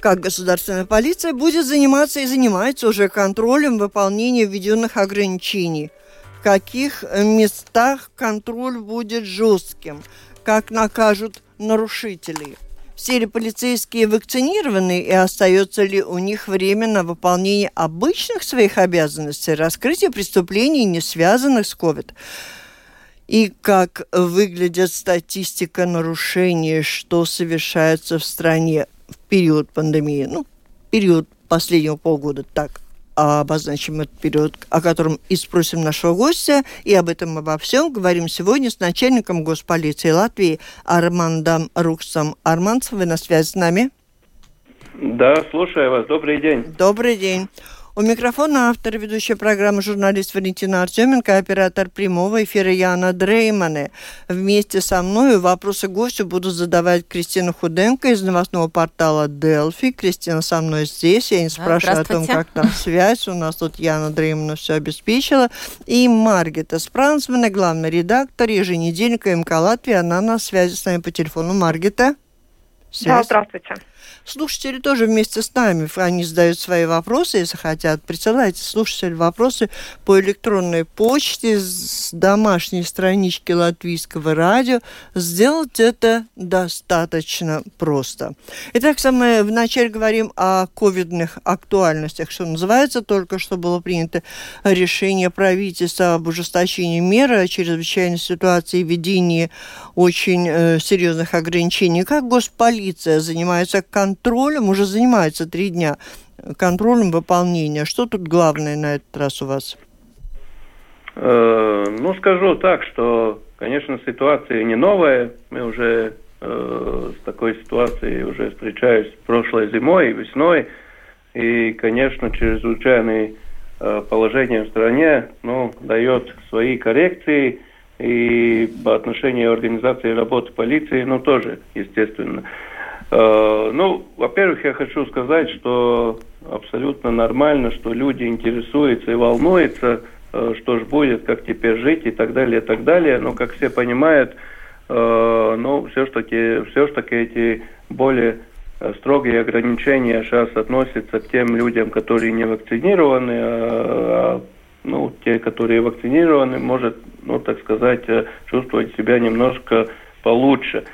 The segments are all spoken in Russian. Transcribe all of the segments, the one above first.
как государственная полиция будет заниматься и занимается уже контролем выполнения введенных ограничений. В каких местах контроль будет жестким, как накажут нарушителей. Все ли полицейские вакцинированы и остается ли у них время на выполнение обычных своих обязанностей, раскрытие преступлений, не связанных с COVID? и как выглядит статистика нарушений, что совершается в стране в период пандемии, ну, период последнего полгода, так обозначим этот период, о котором и спросим нашего гостя, и об этом обо всем говорим сегодня с начальником госполиции Латвии Армандом Руксом. Арманд, вы на связи с нами? Да, слушаю вас. Добрый день. Добрый день. У микрофона автор ведущей программы журналист Валентина Артеменко, оператор прямого эфира Яна Дреймане. Вместе со мной вопросы гостю буду задавать Кристина Худенко из новостного портала Делфи. Кристина со мной здесь. Я не спрашиваю о том, как там связь. У нас тут Яна Дреймана все обеспечила. И Маргита Спрансмана, главный редактор еженедельника МК Латвии. Она на связи с нами по телефону. Маргита. Связь. Да, здравствуйте. Слушатели тоже вместе с нами, они задают свои вопросы, если хотят. Присылайте слушатели вопросы по электронной почте с домашней странички Латвийского радио. Сделать это достаточно просто. Итак, самое вначале говорим о ковидных актуальностях, что называется. Только что было принято решение правительства об ужесточении мер о чрезвычайной ситуации и введении очень э, серьезных ограничений. Как госполиция занимается контролем уже занимается три дня, контролем выполнения. Что тут главное на этот раз у вас? Э, ну, скажу так, что, конечно, ситуация не новая. Мы уже э, с такой ситуацией уже встречались прошлой зимой и весной. И, конечно, чрезвычайное э, положение в стране ну, дает свои коррекции и по отношению организации работы полиции, ну, тоже, естественно. Э, ну, во-первых, я хочу сказать, что абсолютно нормально, что люди интересуются и волнуются, э, что же будет, как теперь жить и так далее, и так далее. Но, как все понимают, э, ну, все-таки все таки эти более строгие ограничения сейчас относятся к тем людям, которые не вакцинированы, а, ну, те, которые вакцинированы, может, ну, так сказать, чувствовать себя немножко получше.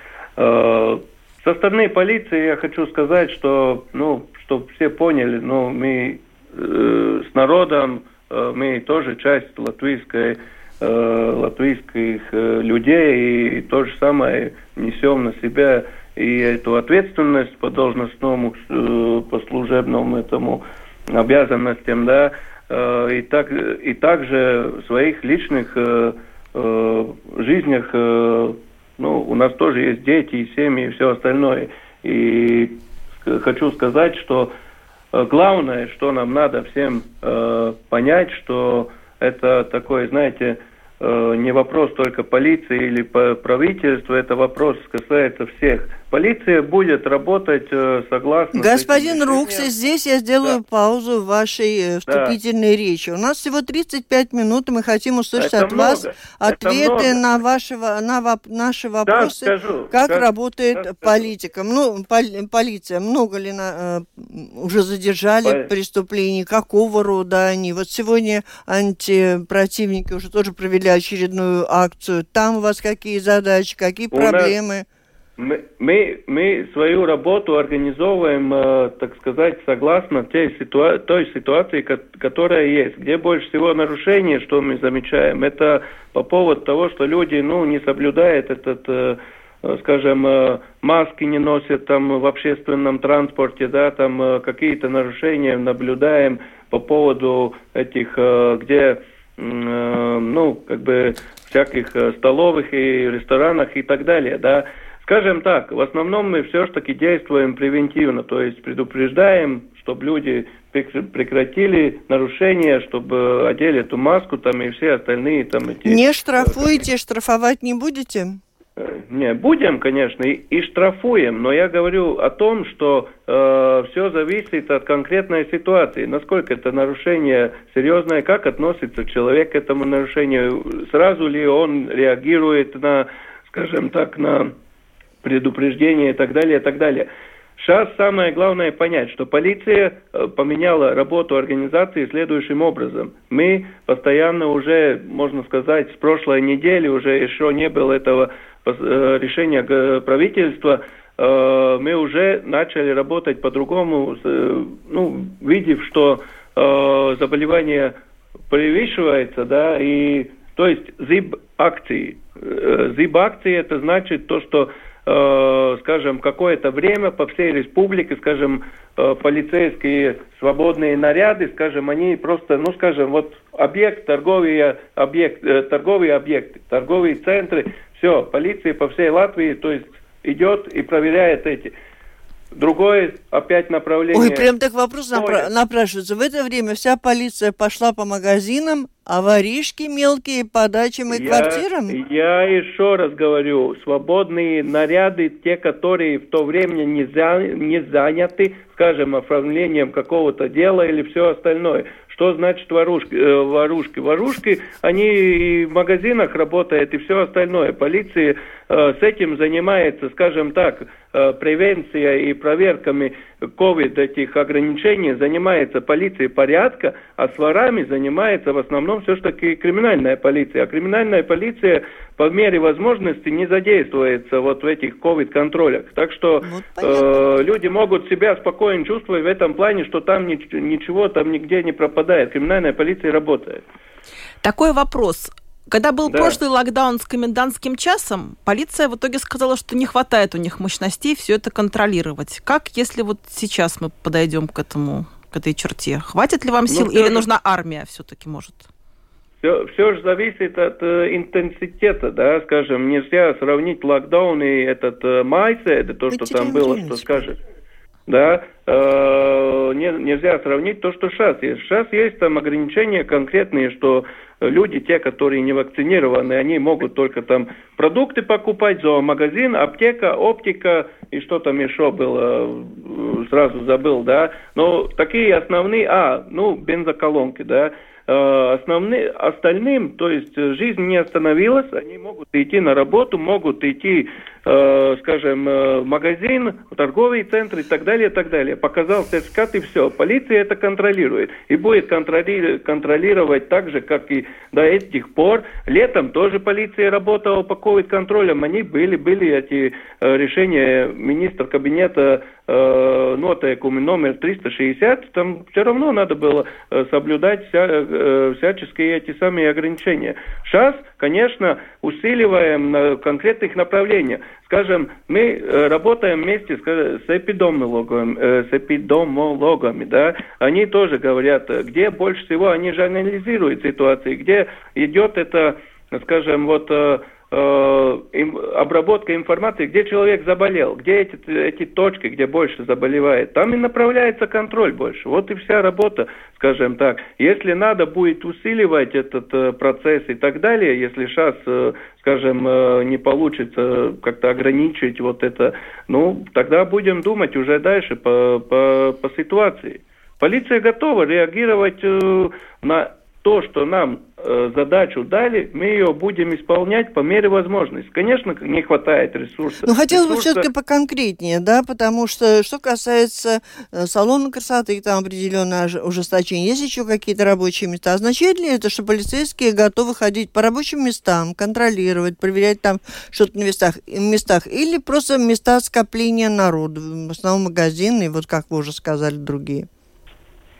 Со стороны полиции я хочу сказать, что, ну, чтобы все поняли, ну, мы э, с народом, э, мы тоже часть латвийской, э, латвийских э, людей, и то же самое несем на себя и эту ответственность по должностному, э, по служебному этому обязанностям, да, э, и, так, и также в своих личных э, э, жизнях э, ну, у нас тоже есть дети и семьи и все остальное. И хочу сказать, что э, главное, что нам надо всем э, понять, что это такое, знаете, Э, не вопрос только полиции или правительства, это вопрос касается всех. Полиция будет работать э, согласно... Господин Рукс, здесь я сделаю да. паузу в вашей э, вступительной да. речи. У нас всего 35 минут, и мы хотим услышать это от много. вас ответы на, вашего, на воп, наши вопросы, да, скажу, как скажу, работает да, политика. Ну, поли, полиция, много ли на, уже задержали Пол... преступлений, какого рода они? Вот сегодня антипротивники уже тоже провели очередную акцию. Там у вас какие задачи, какие у проблемы? Мы, мы, мы свою работу организовываем, э, так сказать, согласно той, ситуа той ситуации, которая есть. Где больше всего нарушений, что мы замечаем, это по поводу того, что люди ну, не соблюдают этот, э, э скажем, э, маски не носят там в общественном транспорте, да, там э, какие-то нарушения наблюдаем по поводу этих, где ну, как бы всяких э, столовых и ресторанах и так далее, да. Скажем так, в основном мы все-таки действуем превентивно, то есть предупреждаем, чтобы люди прекратили нарушения, чтобы одели эту маску там и все остальные там эти... Не штрафуете, штрафовать не будете? Э, не, будем, конечно, и, и штрафуем, но я говорю о том, что э, все зависит от конкретной ситуации, насколько это нарушение серьезное, как относится человек к этому нарушению, сразу ли он реагирует на, скажем так, на предупреждение и так далее, и так далее. Сейчас самое главное понять, что полиция э, поменяла работу организации следующим образом. Мы постоянно уже, можно сказать, с прошлой недели уже еще не было этого э, решения правительства, э, мы уже начали работать по-другому, ну, видев, что заболевание превышивается, да, и то есть ЗИБ акции. ЗИБ акции это значит то, что Э, скажем, какое-то время по всей республике, скажем, э, полицейские свободные наряды, скажем, они просто, ну, скажем, вот объект, торговые, объект, э, торговые объекты, торговые центры, все, полиция по всей Латвии, то есть идет и проверяет эти. Другое опять направление. Ой, прям так вопрос напра- напрашивается. В это время вся полиция пошла по магазинам, а воришки мелкие по дачам и я, квартирам? Я еще раз говорю, свободные наряды, те, которые в то время не, за, не заняты, скажем, оформлением какого-то дела или все остальное. Что значит ворушки? Э, ворушки? Ворушки, они и в магазинах работают, и все остальное. Полиция э, с этим занимается, скажем так, э, превенция и проверками COVID этих ограничений занимается полиция порядка, а с ворами занимается в основном все-таки криминальная полиция. А криминальная полиция по мере возможности не задействуется вот в этих COVID-контролях. Так что вот э, люди могут себя спокойно чувствовать в этом плане, что там ничего там нигде не пропадает. Криминальная полиция работает. Такой вопрос. Когда был да. прошлый локдаун с комендантским часом, полиция в итоге сказала, что не хватает у них мощностей все это контролировать. Как, если вот сейчас мы подойдем к этому, к этой черте? Хватит ли вам ну, сил ну, или нужна армия все-таки, может? все, все же зависит от э, интенситета, да, скажем, нельзя сравнить локдаун и этот э, майсе, это то, что там было, что скажет. Да, э, не, нельзя сравнить то, что сейчас есть. Сейчас есть там ограничения конкретные, что люди, те, которые не вакцинированы, они могут только там продукты покупать, зоомагазин, аптека, оптика и что там еще было, э, сразу забыл, да. Но такие основные, а, ну, бензоколонки, да, Э, основные, остальным, то есть жизнь не остановилась, они могут идти на работу, могут идти, скажем, в магазин, торговый центр и так далее, и так далее. Показал сертификат и все. Полиция это контролирует и будет контроли контролировать так же, как и до этих пор. Летом тоже полиция работала по ковид-контролям, они были, были эти решения министра кабинета э, нота номер 360, там все равно надо было соблюдать вся, э, всяческие эти самые ограничения. Сейчас, конечно, усиливаем на конкретных направлениях. Скажем, мы э, работаем вместе с, эпидемиологами, э, с эпидемиологами, да, они тоже говорят, где больше всего, они же анализируют ситуации, где идет это, скажем, вот э, э, обработка информации, где человек заболел, где эти, эти точки, где больше заболевает, там и направляется контроль больше. Вот и вся работа, скажем так. Если надо будет усиливать этот э, процесс и так далее, если сейчас, э, скажем, э, не получится как-то ограничить вот это, ну, тогда будем думать уже дальше по, по, по ситуации. Полиция готова реагировать э, на то, что нам э, задачу дали, мы ее будем исполнять по мере возможности. Конечно, не хватает ресурсов. Но хотелось бы все-таки поконкретнее, да, потому что что касается э, салона красоты, там определенное ужесточение, есть еще какие-то рабочие места. Означает ли это, что полицейские готовы ходить по рабочим местам, контролировать, проверять там что-то на местах, местах или просто места скопления народа, в основном магазины, вот как вы уже сказали, другие?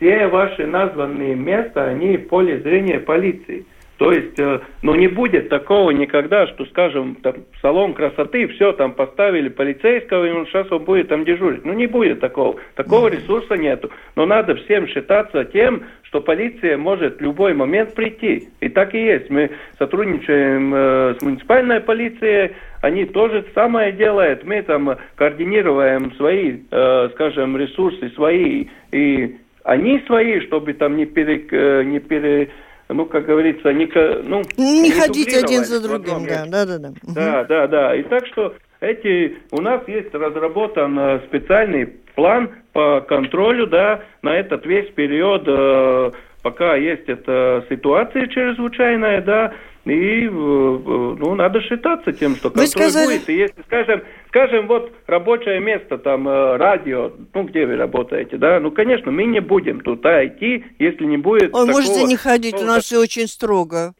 Все ваши названные места, они в поле зрения полиции. То есть, э, ну не будет такого никогда, что, скажем, там салон красоты, все там поставили полицейского, и он сейчас он будет там дежурить. Ну не будет такого. Такого ресурса нету. Но надо всем считаться тем, что полиция может в любой момент прийти. И так и есть. Мы сотрудничаем э, с муниципальной полицией, они тоже самое делают. Мы там координируем свои, э, скажем, ресурсы свои, и они свои, чтобы там не пере, э, не пере ну, как говорится, не, ну, не, не ходить один за другим, да, да, да, да. Да, да, да. И так что эти, у нас есть разработан э, специальный план по контролю, да, на этот весь период, э, пока есть эта ситуация чрезвычайная, да, и ну, надо считаться тем, что контроль сказали... будет. И если, скажем, скажем, вот рабочее место, там, э, радио, ну, где вы работаете, да, ну, конечно, мы не будем туда идти, если не будет Ой, такого... можете не ходить, у нас все очень строго.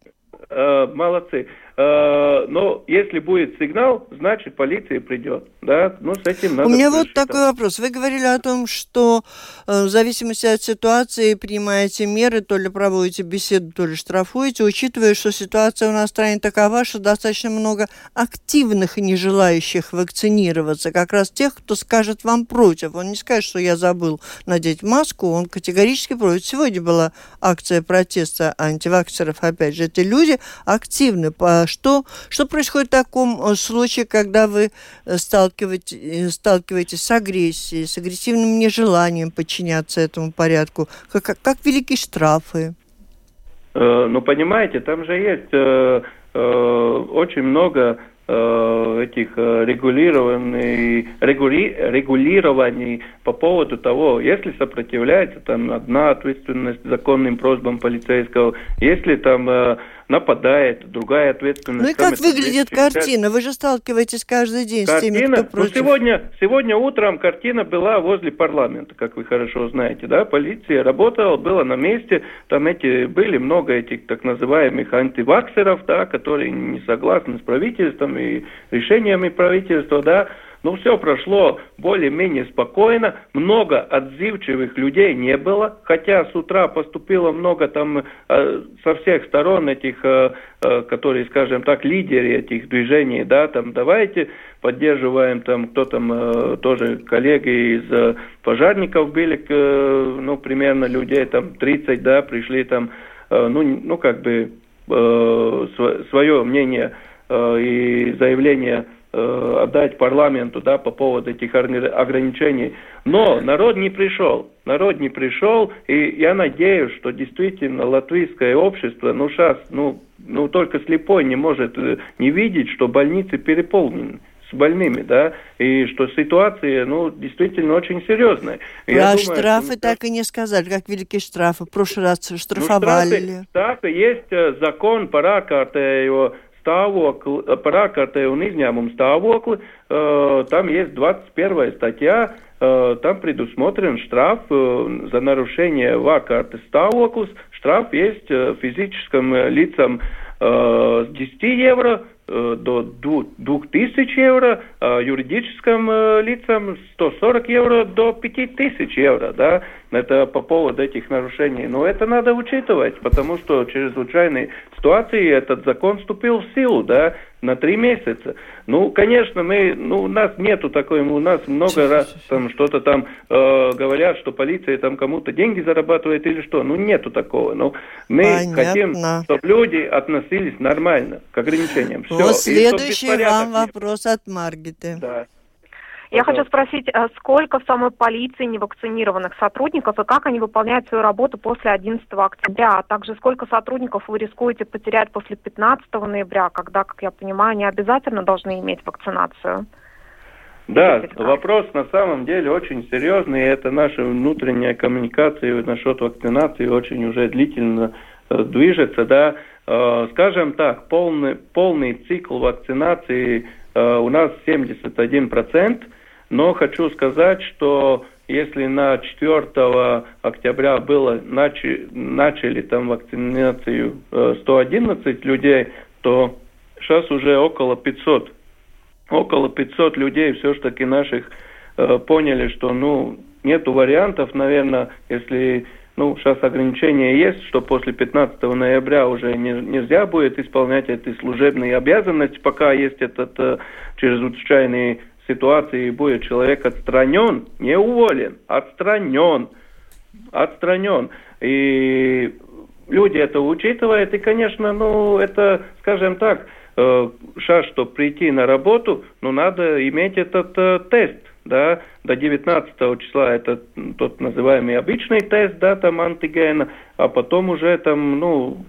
Э, молодцы. Э, но если будет сигнал, значит полиция придет. Да? Ну, с этим надо У меня вот такой вопрос. Вы говорили о том, что э, в зависимости от ситуации принимаете меры, то ли проводите беседу, то ли штрафуете, учитывая, что ситуация у нас в стране такова, что достаточно много активных и не желающих вакцинироваться, как раз тех, кто скажет вам против. Он не скажет, что я забыл надеть маску, он категорически против. Сегодня была акция протеста антиваксеров, опять же, эти люди активны по что, что происходит в таком э, случае, когда вы э, сталкиваетесь, э, сталкиваетесь с агрессией, с агрессивным нежеланием подчиняться этому порядку? Как, как велики штрафы? ну, понимаете, там же есть э, э, очень много этих регулирований, регули, регулирований по поводу того, если сопротивляется, там одна ответственность законным просьбам полицейского, если там нападает, другая ответственность. Ну и как выглядит картина? Вы же сталкиваетесь каждый день картина, с теми, кто ну, против. Ну, сегодня, сегодня утром картина была возле парламента, как вы хорошо знаете, да, полиция работала, была на месте, там эти, были много этих так называемых антиваксеров, да, которые не согласны с правительством и решениями правительства, да, ну, все прошло более-менее спокойно, много отзывчивых людей не было, хотя с утра поступило много там э, со всех сторон этих, э, э, которые, скажем так, лидеры этих движений, да, там давайте поддерживаем там, кто там тоже коллеги из пожарников были, ну, примерно людей там 30, да, пришли там, ну, ну, как бы свое мнение и заявление Э, отдать парламенту да, по поводу этих ограничений. Но народ не пришел. Народ не пришел, и я надеюсь, что действительно латвийское общество, ну сейчас, ну, ну только слепой не может э, не видеть, что больницы переполнены с больными, да, и что ситуация, ну, действительно очень серьезная. Про я штрафы думаю, так и не сказали, как великие штрафы. В прошлый раз штрафовали. Ну, штрафы, штрафы есть э, закон, пора карты его stāvokli, par ārkārtēju un izņēmumu stāvokli, там есть 21 статья, там предусмотрен штраф за нарушение в ārkārtas stāvoklis. Штраф есть физическим лицам с 10 евро до 2000 евро, юридическим лицам 140 евро до 5000 евро, да, это по поводу этих нарушений. Но это надо учитывать, потому что в чрезвычайной ситуации этот закон вступил в силу, да, на три месяца. Ну, конечно, мы, ну, у нас нету такой, у нас много раз там что-то там э, говорят, что полиция там кому-то деньги зарабатывает или что. Ну, нету такого. Но мы Понятно. хотим, чтобы люди относились нормально к ограничениям. Все. Вот следующий вам вопрос от Маргиты. Да. Я хочу спросить, а сколько в самой полиции невакцинированных сотрудников и как они выполняют свою работу после 11 октября, а также сколько сотрудников вы рискуете потерять после 15 ноября, когда, как я понимаю, они обязательно должны иметь вакцинацию? Да, вопрос на самом деле очень серьезный, и это наша внутренняя коммуникация насчет вакцинации очень уже длительно э, движется, да. Э, скажем так, полный, полный цикл вакцинации э, у нас 71%, но хочу сказать, что если на 4 октября было начали, начали там вакцинацию 111 э, людей, то сейчас уже около 500. Около 500 людей все-таки наших э, поняли, что ну нету вариантов, наверное, если ну, сейчас ограничения есть, что после 15 ноября уже не, нельзя будет исполнять эти служебные обязанности, пока есть этот э, чрезвычайный ситуации будет человек отстранен, не уволен, отстранен, отстранен. И люди это учитывают, и, конечно, ну, это, скажем так, сейчас, чтобы прийти на работу, ну, надо иметь этот э, тест, да, до 19 числа это тот называемый обычный тест, да, там антигена, а потом уже там, ну,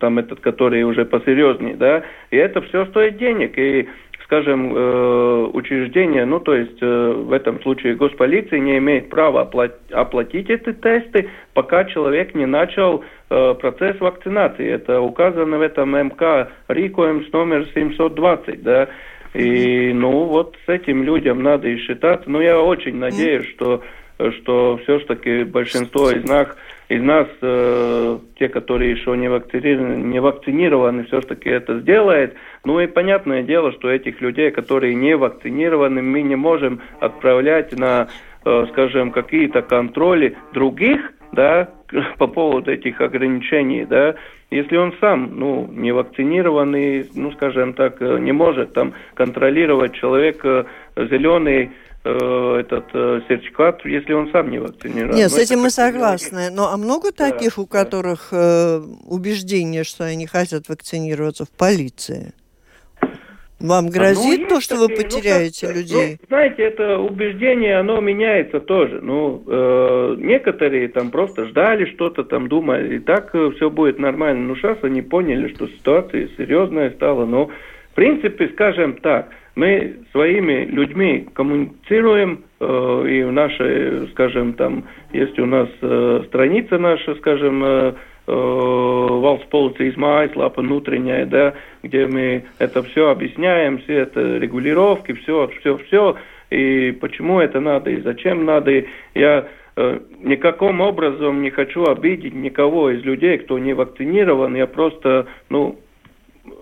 там этот, который уже посерьезнее, да, и это все стоит денег, и скажем, э, учреждение, ну то есть э, в этом случае госполиция не имеет права оплатить эти тесты, пока человек не начал э, процесс вакцинации. Это указано в этом МК Рикоемс номер 720, да. И, ну, вот с этим людям надо и считаться. Но я очень надеюсь, что, что все-таки большинство из нас из нас, э, те, которые еще не вакцинированы, не вакцинированы все-таки это сделает. Ну и понятное дело, что этих людей, которые не вакцинированы, мы не можем отправлять на, э, скажем, какие-то контроли других, да, по поводу этих ограничений, да, если он сам, ну, не вакцинированный, ну, скажем так, э, не может там контролировать человека зеленый, Э, этот э, сертификат, если он сам не вакцинирован. Нет, с этим мы согласны. Но а много таких, да, у которых э, убеждение, что они хотят вакцинироваться в полиции? Вам грозит ну, то, что такие, вы ну, потеряете ну, людей? Ну, знаете, это убеждение, оно меняется тоже. Ну, э, некоторые там просто ждали что-то, там думали, и так э, все будет нормально. Но сейчас они поняли, что ситуация серьезная стала. Но, в принципе, скажем так, мы своими людьми коммуницируем, э, и в нашей, скажем, там, есть у нас э, страница наша, скажем, э, Valsts полицijas mājaslapa внутренняя, да, где мы это все объясняем, все это регулировки, все, все, все, и почему это надо, и зачем надо. Я э, никаким образом не хочу обидеть никого из людей, кто не вакцинирован, я просто, ну,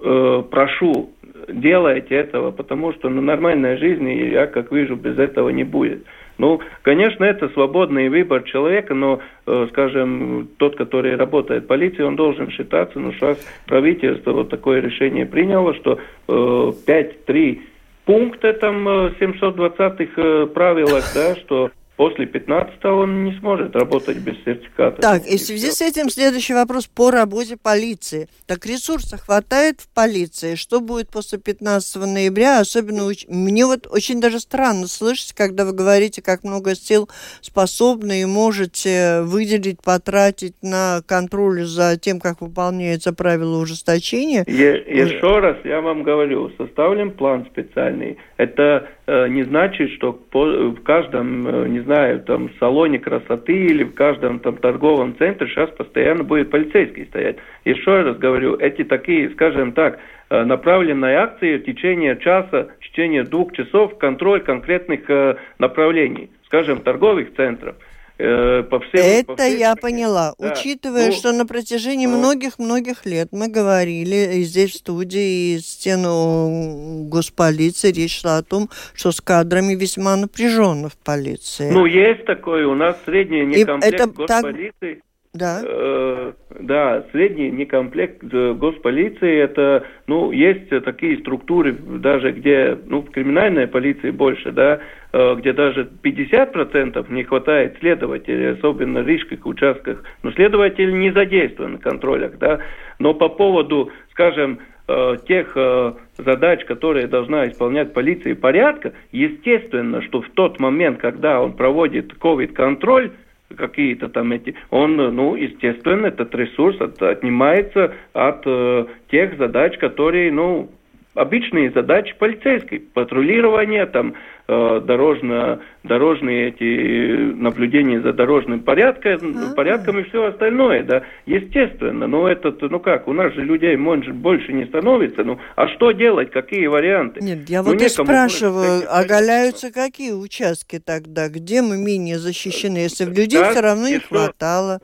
э, прошу делайте этого, потому что на нормальной жизни, я как вижу, без этого не будет. Ну, конечно, это свободный выбор человека, но, э, скажем, тот, который работает в полиции, он должен считаться, но сейчас правительство вот такое решение приняло, что э, 5-3 пункта там 720-х э, правилах, да, что После 15 он не сможет работать без сертификата. Так, и в связи с этим следующий вопрос по работе полиции. Так ресурса хватает в полиции? Что будет после 15 ноября? Особенно мне вот очень даже странно слышать, когда вы говорите, как много сил способны и можете выделить, потратить на контроль за тем, как выполняются правила ужесточения. Е- еще раз я вам говорю, составлен план специальный. Это не значит, что в каждом, э, не знаю, там салоне красоты или в каждом там торговом центре сейчас постоянно будет полицейский стоять. Еще раз говорю, эти такие, скажем так, э, направленные акции в течение часа, в течение двух часов контроль конкретных э, направлений, скажем, торговых центров – Э, по всем... Это по всем... я поняла. Да. Учитывая, ну, что на протяжении многих-многих лет мы говорили и здесь в студии, и стену госполиции, речь шла о том, что с кадрами весьма напряженно в полиции. Ну, есть такое. У нас средний некомплект госполиции. Так... Да. Э, да, средний некомплект госполиции это, ну, есть такие структуры, даже где, ну, в криминальной полиции больше, да, э, где даже 50% не хватает следователей, особенно в рижских участках. Но следователи не задействованы в контролях, да. Но по поводу, скажем, э, тех э, задач, которые должна исполнять полиция порядка, естественно, что в тот момент, когда он проводит COVID-контроль, какие-то там эти, он, ну, естественно, этот ресурс от, отнимается от э, тех задач, которые, ну, обычные задачи полицейской, патрулирование, там, э, дорожно, дорожные эти наблюдения за дорожным порядком, А-а-а. порядком и все остальное, да, естественно, но этот, ну как, у нас же людей может больше не становится, ну, а что делать, какие варианты? Нет, я ну, вот и спрашиваю, оголяются какие участки тогда, где мы менее защищены, если в людей да, все равно не хватало?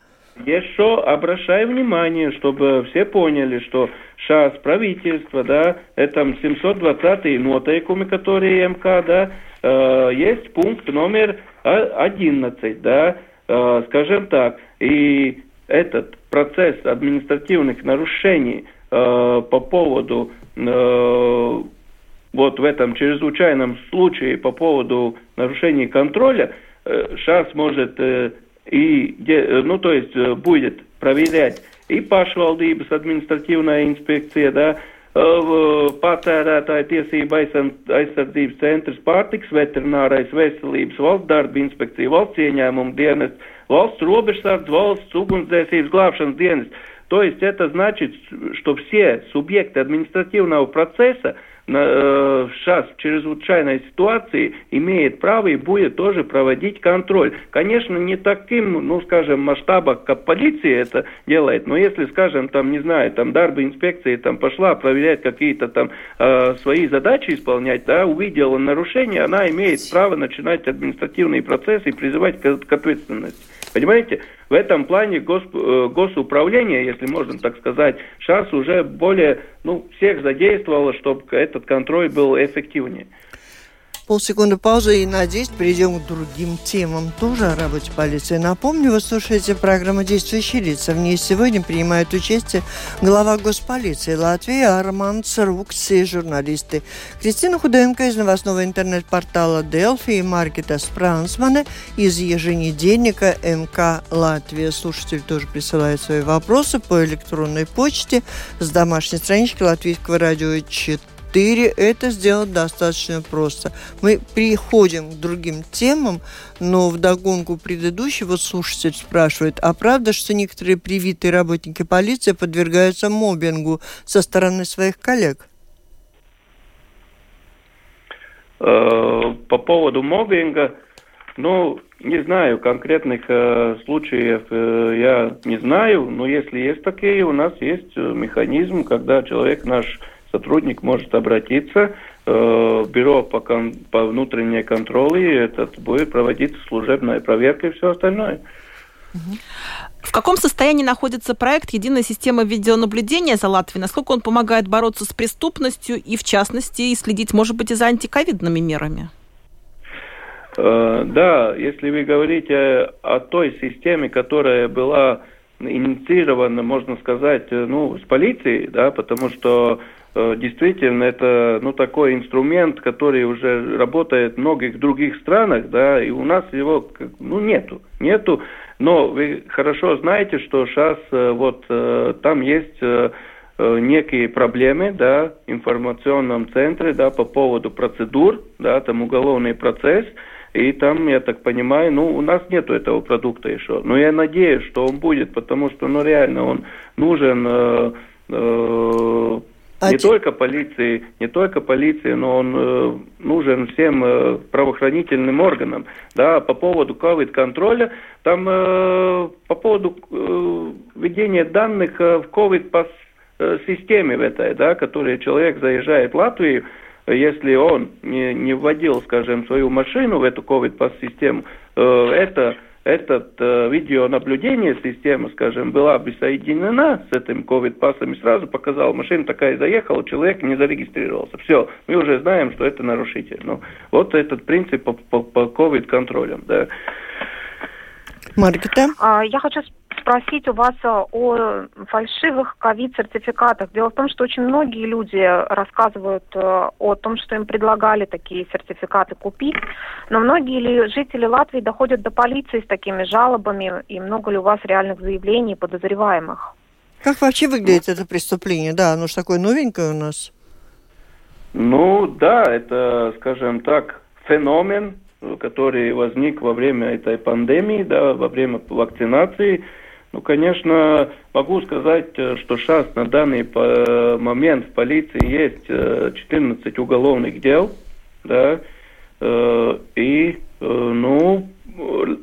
Еще обращаю внимание, чтобы все поняли, что сейчас правительство, да, это 720-й нотейкуми, которые МК, да, э, есть пункт номер 11, да, э, скажем так, и этот процесс административных нарушений э, по поводу э, вот в этом чрезвычайном случае по поводу нарушений контроля э, сейчас может э, и, э, ну, то есть э, будет проверять и pašvaldības административная инспекция, да, patērētāja tiesība aizsardzības centrs, pārtiks veterinārais veselības valsts darba inspekcija, valsts ieņēmuma dienas, valsts robežsardz, valsts ugunsdzēsības glābšanas dienas. То есть это значит, что все субъекты административного процесса сейчас в чрезвычайной ситуации имеет право и будет тоже проводить контроль. Конечно, не таким, ну, скажем, масштаба, как полиция это делает, но если, скажем, там, не знаю, там, дарба инспекции там пошла проверять какие-то там э, свои задачи исполнять, да, увидела нарушение, она имеет право начинать административный процесс и призывать к, к ответственности. Понимаете, в этом плане гос, э, госуправление, если можно так сказать, сейчас уже более, ну, всех задействовало, чтобы этот контроль был эффективнее. Полсекунды паузы и, надеюсь, перейдем к другим темам, тоже о работе полиции. Напомню, вы слушаете программу «Действующие лица». В ней сегодня принимают участие глава госполиции Латвии Арман Царукс и журналисты Кристина Худенко из новостного интернет-портала «Делфи» и Маркета Спрансмана из еженедельника МК «Латвия». Слушатели тоже присылают свои вопросы по электронной почте с домашней странички Латвийского радио 4 4 это сделать достаточно просто. Мы переходим к другим темам, но в догонку предыдущего слушатель спрашивает, а правда, что некоторые привитые работники полиции подвергаются мобингу со стороны своих коллег? Э, по поводу мобинга, ну, не знаю, конкретных э, случаев э, я не знаю, но если есть такие, у нас есть э, механизм, когда человек наш сотрудник может обратиться э, в бюро по, кон, по внутренней контролю, и этот будет проводиться служебная проверка и все остальное. В каком состоянии находится проект «Единая система видеонаблюдения за Латвией»? Насколько он помогает бороться с преступностью и, в частности, и следить, может быть, и за антиковидными мерами? Э, да, если вы говорите о той системе, которая была инициирована, можно сказать, э, ну, с полицией, да, потому что действительно это ну такой инструмент, который уже работает в многих других странах, да, и у нас его ну нету, нету. Но вы хорошо знаете, что сейчас э, вот э, там есть некие проблемы, да, в информационном центре, да, по поводу процедур, да, там уголовный процесс, и там, я так понимаю, ну, у нас нету этого продукта еще. Но я надеюсь, что он будет, потому что, ну, реально он нужен э, э, а не те... только полиции, не только полиции, но он э, нужен всем э, правоохранительным органам. Да, по поводу ковид-контроля, там э, по поводу э, введения данных э, в ковид э, системе в этой, да, который человек заезжает в Латвию, если он не, не вводил, скажем, свою машину в эту ковид-пас-систему, э, это этот э, видеонаблюдение система, скажем, была бы соединена с этим ковид-пасом и сразу показала, машина такая заехала, человек не зарегистрировался. Все, мы уже знаем, что это нарушитель. Ну, вот этот принцип по, по, по ковид-контролям, да. Маргарита? А, я хочу спросить у вас э, о фальшивых ковид-сертификатах. Дело в том, что очень многие люди рассказывают э, о том, что им предлагали такие сертификаты купить, но многие ли жители Латвии доходят до полиции с такими жалобами, и много ли у вас реальных заявлений подозреваемых? Как вообще выглядит это преступление? Да, оно же такое новенькое у нас. Ну да, это, скажем так, феномен, который возник во время этой пандемии, да, во время вакцинации. Ну, конечно, могу сказать, э, что сейчас на данный момент в полиции есть 14 э, уголовных дел, да, э, и, ну,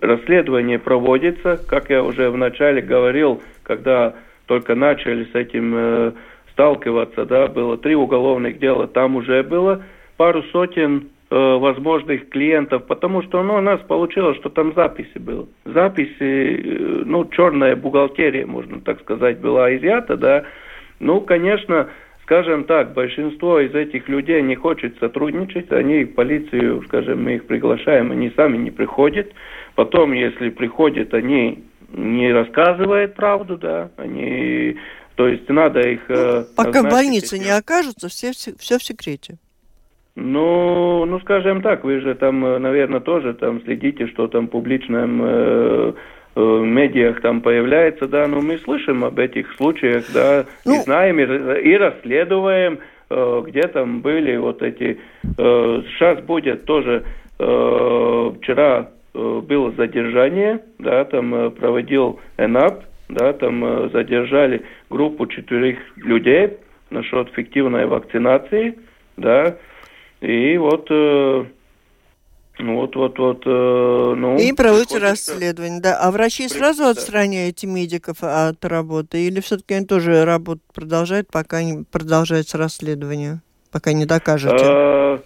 расследование проводится, как я уже вначале говорил, когда только начали с этим сталкиваться, да, было три уголовных дела, там уже было пару сотен Э, возможных клиентов, потому что ну, у нас получилось, что там записи было. Записи, э, ну, черная бухгалтерия, можно так сказать, была изъята, да. Ну, конечно, скажем так, большинство из этих людей не хочет сотрудничать, они в полицию, скажем, мы их приглашаем, они сами не приходят. Потом, если приходят, они не рассказывают правду, да, они, то есть надо их... Э, Пока больницы не окажутся, все, все в секрете. Ну, ну, скажем так, вы же там, э, наверное, тоже там следите, что там в публичном э, в медиах там появляется, да, но мы слышим об этих случаях, да, ну... и знаем, и, и расследуем, э, где там были вот эти... Э, сейчас будет тоже... Э, вчера э, было задержание, да, там э, проводил ЭНАП, да, там э, задержали группу четырех людей насчет фиктивной вакцинации, да, и вот э, вот, вот, вот. Э, ну, и проводите расследование, да. А врачи сразу да. отстраняете медиков от работы, или все-таки они тоже работу продолжают, пока не продолжается расследование, пока не докажете? А,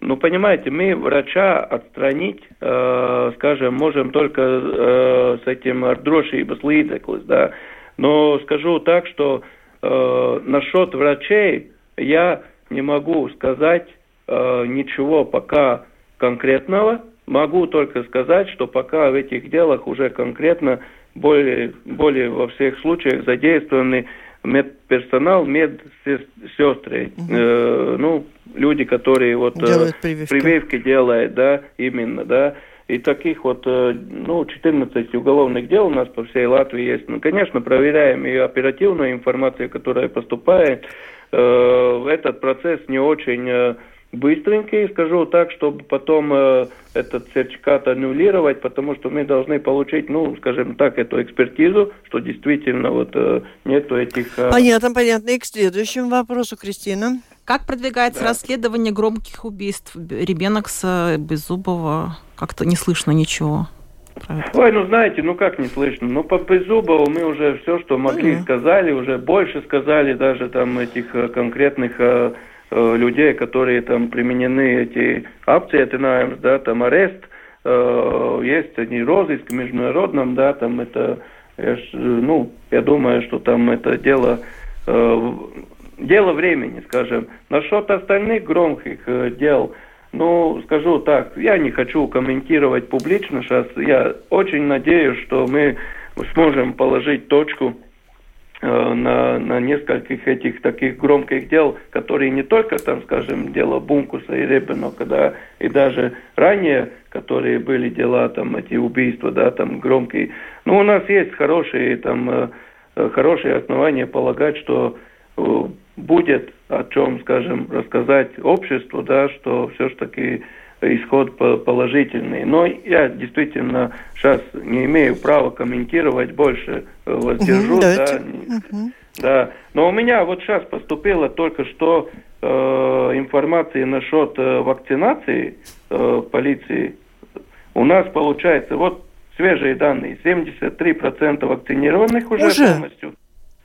ну, понимаете, мы врача отстранить, э, скажем, можем только э, с этим ардрошības līdzeklis, да. Но скажу так, что э, насчет врачей я не могу сказать Э, ничего пока конкретного. Могу только сказать, что пока в этих делах уже конкретно более, более во всех случаях задействованы медперсонал, медсестры, угу. э, ну, люди, которые вот э, делают прививки. прививки делают, да, именно, да. И таких вот, э, ну, 14 уголовных дел у нас по всей Латвии есть. Ну, конечно, проверяем и оперативную информацию, которая поступает. Э, этот процесс не очень быстренький, скажу так, чтобы потом э, этот сертификат аннулировать, потому что мы должны получить, ну, скажем так, эту экспертизу, что действительно вот э, нету этих... Э... Понятно, понятно. И к следующему вопросу, Кристина. Как продвигается да. расследование громких убийств Ребенокса, Беззубова? Как-то не слышно ничего. Ой, ну знаете, ну как не слышно? Ну по Беззубову мы уже все, что могли, mm-hmm. сказали, уже больше сказали даже там этих э, конкретных э, Э, людей, которые там применены эти apcietinājums, да, там арест, э, есть они розыск международном, да, там это, ж, ну, я думаю, что там это дело, э, дело времени, скажем. Насчет остальных громких э, дел, ну, скажу так, я не хочу комментировать публично сейчас, я очень надеюсь, что мы сможем положить точку Э, на, на нескольких этих таких громких дел, которые не только, там, скажем, дело Бункуса и Ребенока, да, и даже ранее, которые были дела, там, эти убийства, да, там, громкие. Ну, у нас есть хорошие, там, э, э, хорошие основания полагать, что будет о чем, скажем, рассказать обществу, да, что все-таки исход положительный. Но я действительно сейчас не имею права комментировать больше, э, воздержусь. Угу, да, угу. да. Но у меня вот сейчас поступила только что э, информация насчет э, вакцинации э, полиции. У нас получается, вот свежие данные, 73% вакцинированных уже, уже полностью.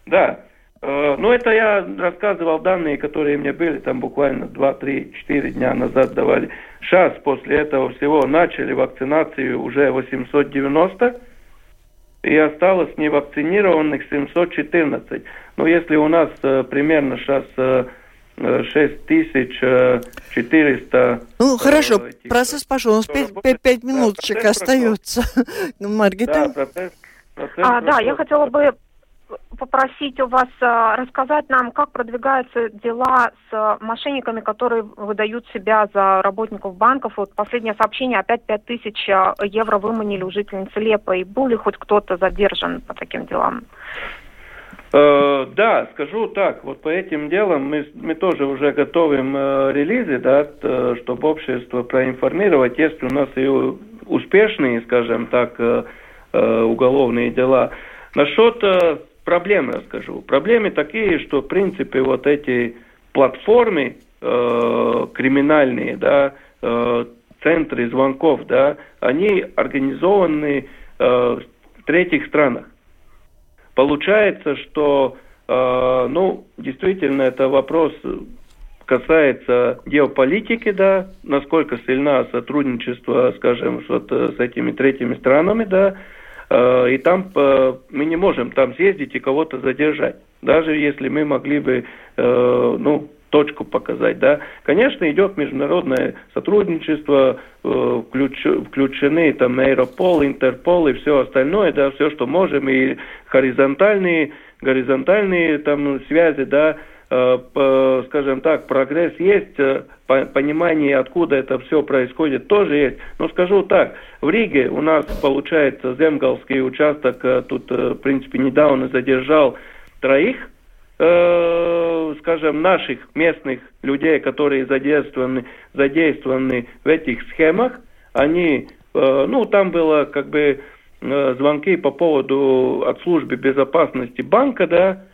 Да. Э, ну, это я рассказывал данные, которые мне были там буквально 2, 3, 4 дня назад давали. Сейчас после этого всего начали вакцинацию уже 890, и осталось невакцинированных 714. Но если у нас э, примерно сейчас э, 6400... Ну, хорошо, этих, процесс пошел, у нас 5, 5, 5 минуточек да, остается. Маргарита? Да, процесс, процесс а, да, я хотела бы попросить у вас э, рассказать нам, как продвигаются дела с мошенниками, которые выдают себя за работников банков. Вот последнее сообщение, опять 5 тысяч э, евро выманили у жительницы Лепа. И был ли хоть кто-то задержан по таким делам? Э, да, скажу так, вот по этим делам мы, мы тоже уже готовим э, релизы, да, э, чтобы общество проинформировать, если у нас и успешные, скажем так, э, э, уголовные дела. Насчет э, проблемы расскажу. Проблемы такие, что в принципе вот эти платформы э, криминальные, да, э, центры звонков, да, они организованы э, в третьих странах. Получается, что, э, ну, действительно, это вопрос касается геополитики, да, насколько сильна сотрудничество, скажем, вот с этими третьими странами, да, Э, и там э, мы не можем там съездить и кого-то задержать. Даже если мы могли бы, э, ну, точку показать, да. Конечно, идет международное сотрудничество, включ, включены там Аэропол, Интерпол и все остальное, да, все, что можем, и горизонтальные, горизонтальные там связи, да, э, скажем так, прогресс есть, э, понимание, откуда это все происходит, тоже есть. Но скажу так, в Риге у нас, получается, Земгалский участок тут, в принципе, недавно задержал троих, скажем, наших местных людей, которые задействованы, задействованы в этих схемах, они, ну, там было как бы звонки по поводу от службы безопасности банка, да, Э,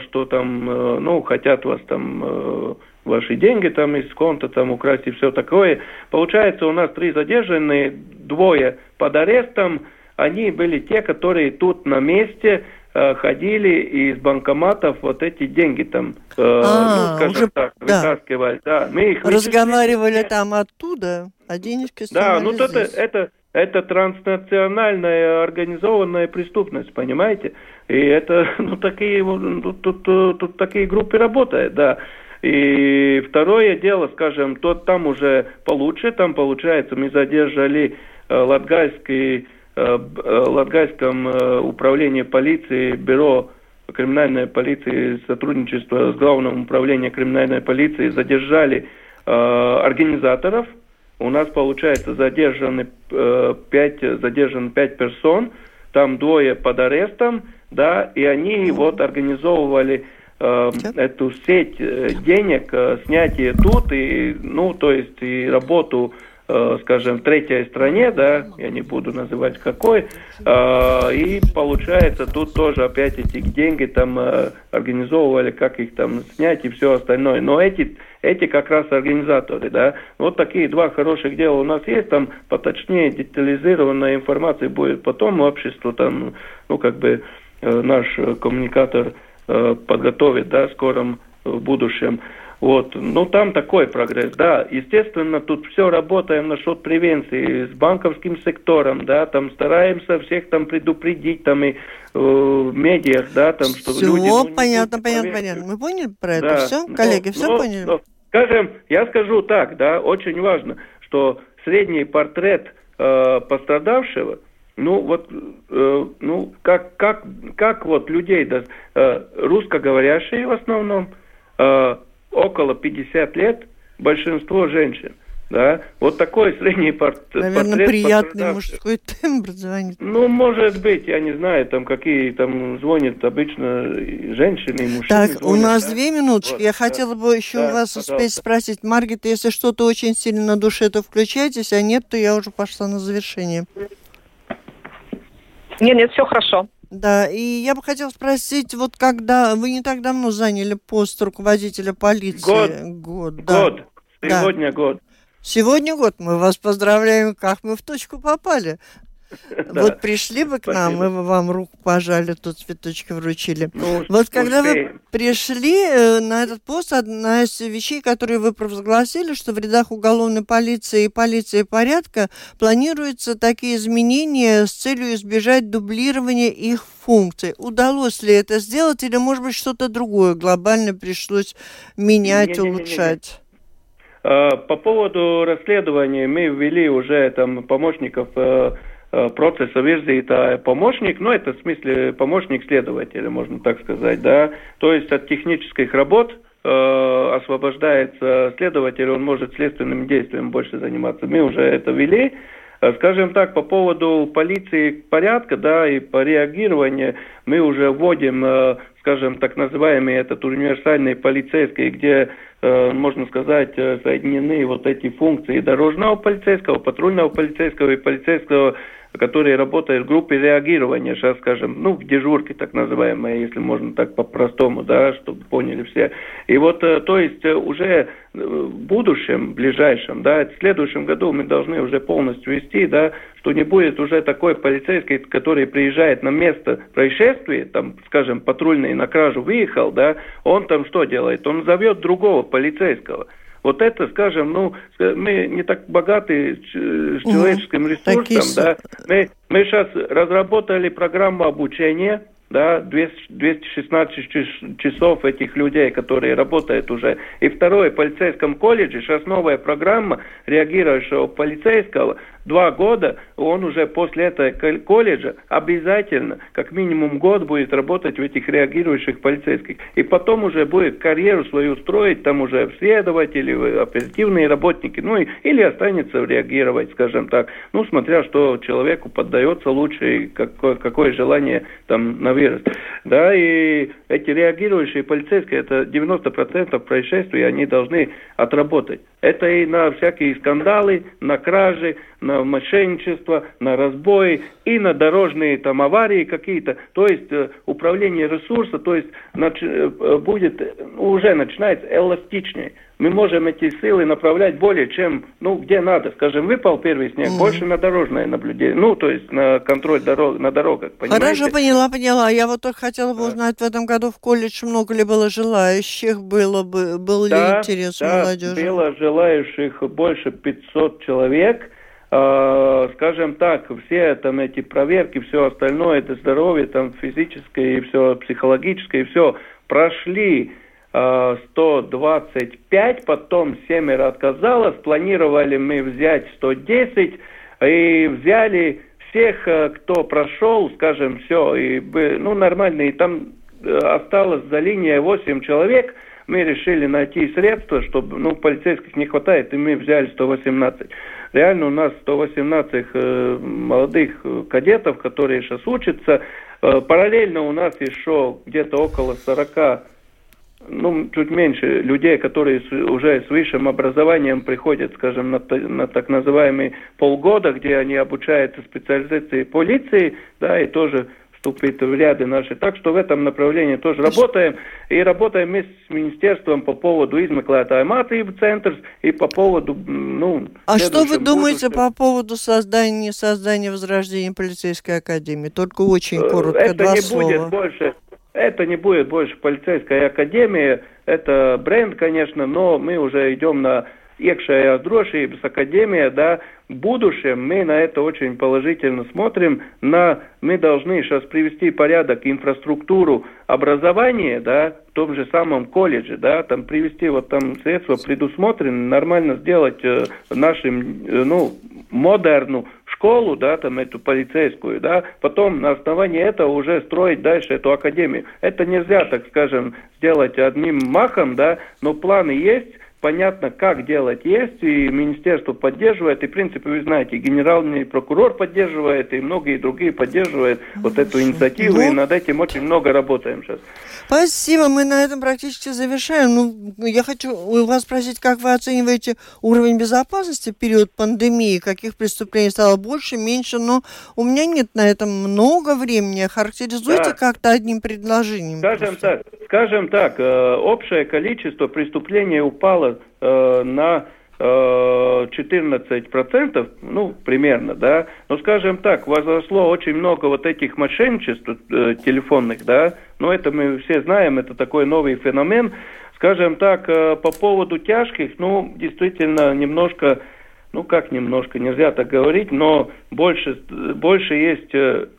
что там, э, ну, хотят вас там э, ваши деньги там из конта там украсть и все такое. Получается, у нас три задержанные, двое под арестом, они были те, которые тут на месте ходили из банкоматов вот эти деньги там, а, ну, скажем уже, так, вытаскивали. Да. Мы их Разговаривали вычислили. там оттуда, а денежки Да, ну это, это, это транснациональная организованная преступность, понимаете? И это, ну, такие, тут, тут, тут такие группы работают, да. И второе дело, скажем, то там уже получше, там получается, мы задержали э, Латгальский, э, э, Латгальском э, управлении полиции, бюро криминальной полиции, сотрудничество с Главным управлением криминальной полиции, задержали э, организаторов – у нас, получается, задержаны э, 5, задержан 5 персон, там двое под арестом, да, и они вот организовывали э, эту сеть э, денег, э, снятие тут, и, ну, то есть и работу Э, скажем, третьей стране, да, я не буду называть какой, э, и получается тут тоже опять эти деньги там э, организовывали, как их там снять и все остальное. Но эти, эти как раз организаторы, да, вот такие два хороших дела у нас есть, там поточнее детализированная информация будет потом общество там, ну, как бы наш коммуникатор подготовит, да, в скором будущем. Вот, ну там такой прогресс, да. Естественно, тут все работаем насчет превенции с банковским сектором, да, там стараемся всех там предупредить, там и э, в медиах, да, там, что все люди... Все ну, понятно, понятно, понятно. Мы поняли про это да, все? Коллеги, но, все но, поняли? Но, скажем, я скажу так, да, очень важно, что средний портрет э, пострадавшего, ну вот, э, ну как как как вот людей, да, э, русскоговорящие в основном, э, около 50 лет, большинство женщин. Да? Вот такой средний портрет. Наверное, приятный мужской тембр звонит. Ну, может быть, я не знаю, там какие там звонят обычно женщины и мужчины. Так, звонят, у нас да? две минуточки. Вот, я да. хотела бы еще да, вас пожалуйста. успеть спросить, Маргита, если что-то очень сильно на душе, то включайтесь, а нет, то я уже пошла на завершение. Нет, нет, все хорошо. Да, и я бы хотела спросить, вот когда вы не так давно заняли пост руководителя полиции? Год. Год, да. Год. Сегодня да. год. Сегодня год. Мы вас поздравляем, как мы в точку попали. Вот пришли бы к нам, мы бы вам руку пожали, тут цветочки вручили. Ну, вот когда вы пришли э, на этот пост, одна из вещей, которые вы провозгласили, что в рядах уголовной полиции и полиции порядка планируются такие изменения с целью избежать дублирования их функций. Удалось ли это сделать или, может быть, что-то другое глобально пришлось менять, улучшать? А, по поводу расследования мы ввели уже там помощников Э, процесса вирzītāja помощник, ну это в смысле помощник следователя, можно так сказать, да, то есть от технических работ э, освобождается следователь, он может следственным действием больше заниматься. Мы уже это ввели, э, Скажем так, по поводу полиции порядка, да, и по реагированию мы уже вводим, э, скажем, так называемый этот универсальный полицейский, где, можно сказать, соединены вот эти функции дорожного полицейского, патрульного полицейского и полицейского которые работают в группе реагирования, сейчас скажем, ну, в дежурке так называемой, если можно так по-простому, да, чтобы поняли все. И вот, э, то есть, э, уже э, в будущем, ближайшем, да, в следующем году мы должны уже полностью вести, да, что не будет уже такой полицейский, который приезжает на место происшествия, там, скажем, патрульный на кражу выехал, да, он там что делает? Он зовет другого полицейского – вот это, скажем, ну, мы не так богаты с человеческим ресурсом, да. Мы, мы сейчас разработали программу обучения, да, 216 часов этих людей, которые работают уже. И второе, в полицейском колледже сейчас новая программа реагирующего полицейского два года, он уже после этого колледжа обязательно, как минимум год будет работать в этих реагирующих полицейских. И потом уже будет карьеру свою строить, там уже следователи, оперативные работники, ну и, или останется реагировать, скажем так. Ну, смотря что человеку поддается лучше и какое, какое желание там на. Да, и эти реагирующие полицейские, это 90% происшествий, они должны отработать. Это и на всякие скандалы, на кражи, на мошенничество, на разбои и на дорожные там аварии какие-то. То есть э, управление ресурса, то есть нач, э, будет, уже начинается эластичнее мы можем эти силы направлять более чем, ну, где надо. Скажем, выпал первый снег, mm. больше на дорожное наблюдение, ну, то есть на контроль дорог, на дорогах, понимаете? Хорошо, поняла, поняла. Я вот только хотела бы узнать, в этом году в колледж много ли было желающих, было бы, был да, ли интерес да, молодежи? было желающих больше 500 человек. Uh, скажем так, все там эти проверки, все остальное, это здоровье, там физическое и все психологическое, и все прошли 125, потом семеро отказалось, планировали мы взять 110 и взяли всех, э, кто прошел, скажем, все, и, ну, нормально, и там э, осталось за линией 8 человек, мы решили найти средства, чтобы, ну, полицейских не хватает, и мы взяли 118. Реально у нас 118 э, молодых э, кадетов, которые сейчас учатся. Э, параллельно у нас еще где-то около 40 ну, чуть меньше людей, которые с, уже с высшим образованием приходят, скажем, на, на так называемый полгода, где они обучаются специализации полиции, да, и тоже вступит в ряды наши. Так что в этом направлении тоже работаем. И работаем вместе с министерством по поводу измеклētāju mācību центр и по поводу, ну... А что вы думаете будущем... по поводу создания, создания возрождения полицейской академии? Только очень коротко, Это два не слова. будет больше это не будет больше полицейская академия, это бренд, конечно, но мы уже идем на iekšējās drošības академия, да, в будущем мы на это очень положительно смотрим, на, мы должны сейчас привести порядок инфраструктуру образования, да, в том же самом колледже, да, там привести вот там средства предусмотрены, нормально сделать э, нашим, э, ну, модерну школу, да, там эту полицейскую, да, потом на основании этого уже строить дальше эту академию. Это нельзя, так скажем, сделать одним махом, да, но планы есть, понятно, как делать есть, и министерство поддерживает, и, в принципе, вы знаете, генеральный прокурор поддерживает, и многие другие поддерживают вот эту инициативу, ну, и над этим очень много работаем сейчас. Спасибо, мы на этом практически завершаем. Ну, я хочу у вас спросить, как вы оцениваете уровень безопасности в период пандемии, каких преступлений стало больше, меньше, но у меня нет на этом много времени. Характеризуйте да. как-то одним предложением. Скажем просто. так, скажем так, э, общее количество преступлений упало э, на 14%, э, ну, примерно, да, но, скажем так, возросло очень много вот этих мошенничеств э, телефонных, да, но это мы все знаем, это такой новый феномен. Скажем так, по поводу тяжких, ну, действительно, немножко, ну, как немножко, нельзя так говорить, но больше, больше есть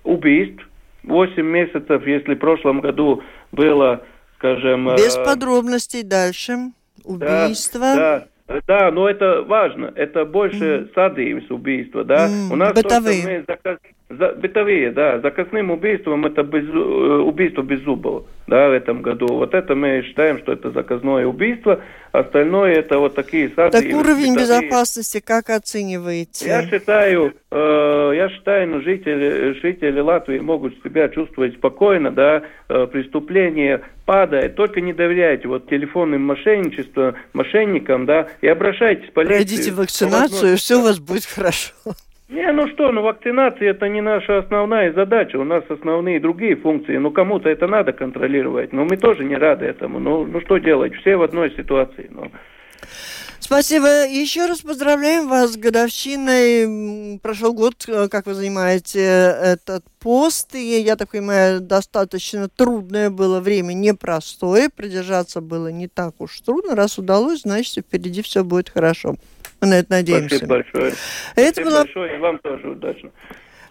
убийств, 8 месяцев, если в прошлом году было, скажем... Без подробностей дальше. Убийство. Да, да. Да, но это важно. Это больше mm. садījums убийства, да. Mm, У нас бытовые. мы заказ, за, бытовые, да. Заказным убийством это без, э, убийство без зубов, да, в этом году. Вот это мы считаем, что это заказное убийство. Остальное это вот такие сады. Так уровень бытовые. безопасности как оцениваете? Я считаю, э, я считаю, ну, жители, жители Латвии могут себя чувствовать спокойно, да, э, преступление падает, только не доверяйте вот телефонным мошенничествам, мошенникам, да, и обращайтесь в полицию. Пройдите вакцинацию, и все у вас будет хорошо. Не, ну что, ну вакцинация это не наша основная задача, у нас основные другие функции, ну кому-то это надо контролировать, но мы тоже не рады этому, ну, ну что делать, все в одной ситуации. Ну. Спасибо. Еще раз поздравляем вас с годовщиной. Прошел год, э, как вы занимаете этот пост. И, я так понимаю, достаточно трудное было время, непростое. Продержаться было не так уж трудно. Раз удалось, значит, впереди все будет хорошо. Мы на это надеемся. Спасибо большое. Это Спасибо было... большое, и вам тоже удачно.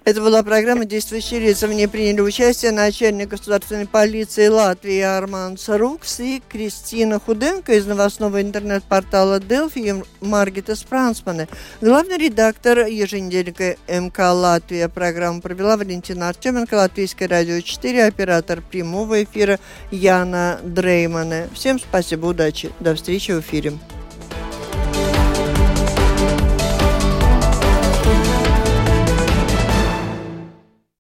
Это была программа «Действующие лица». В ней приняли участие начальник государственной полиции Латвии Арман Сарукс и Кристина Худенко из новостного интернет-портала «Делфи» и Маргита Спрансмане. Главный редактор еженедельника МК «Латвия» программу провела Валентина Артеменко, Латвийское радио 4, оператор прямого эфира Яна Дреймане. Всем спасибо, удачи. До встречи в эфире.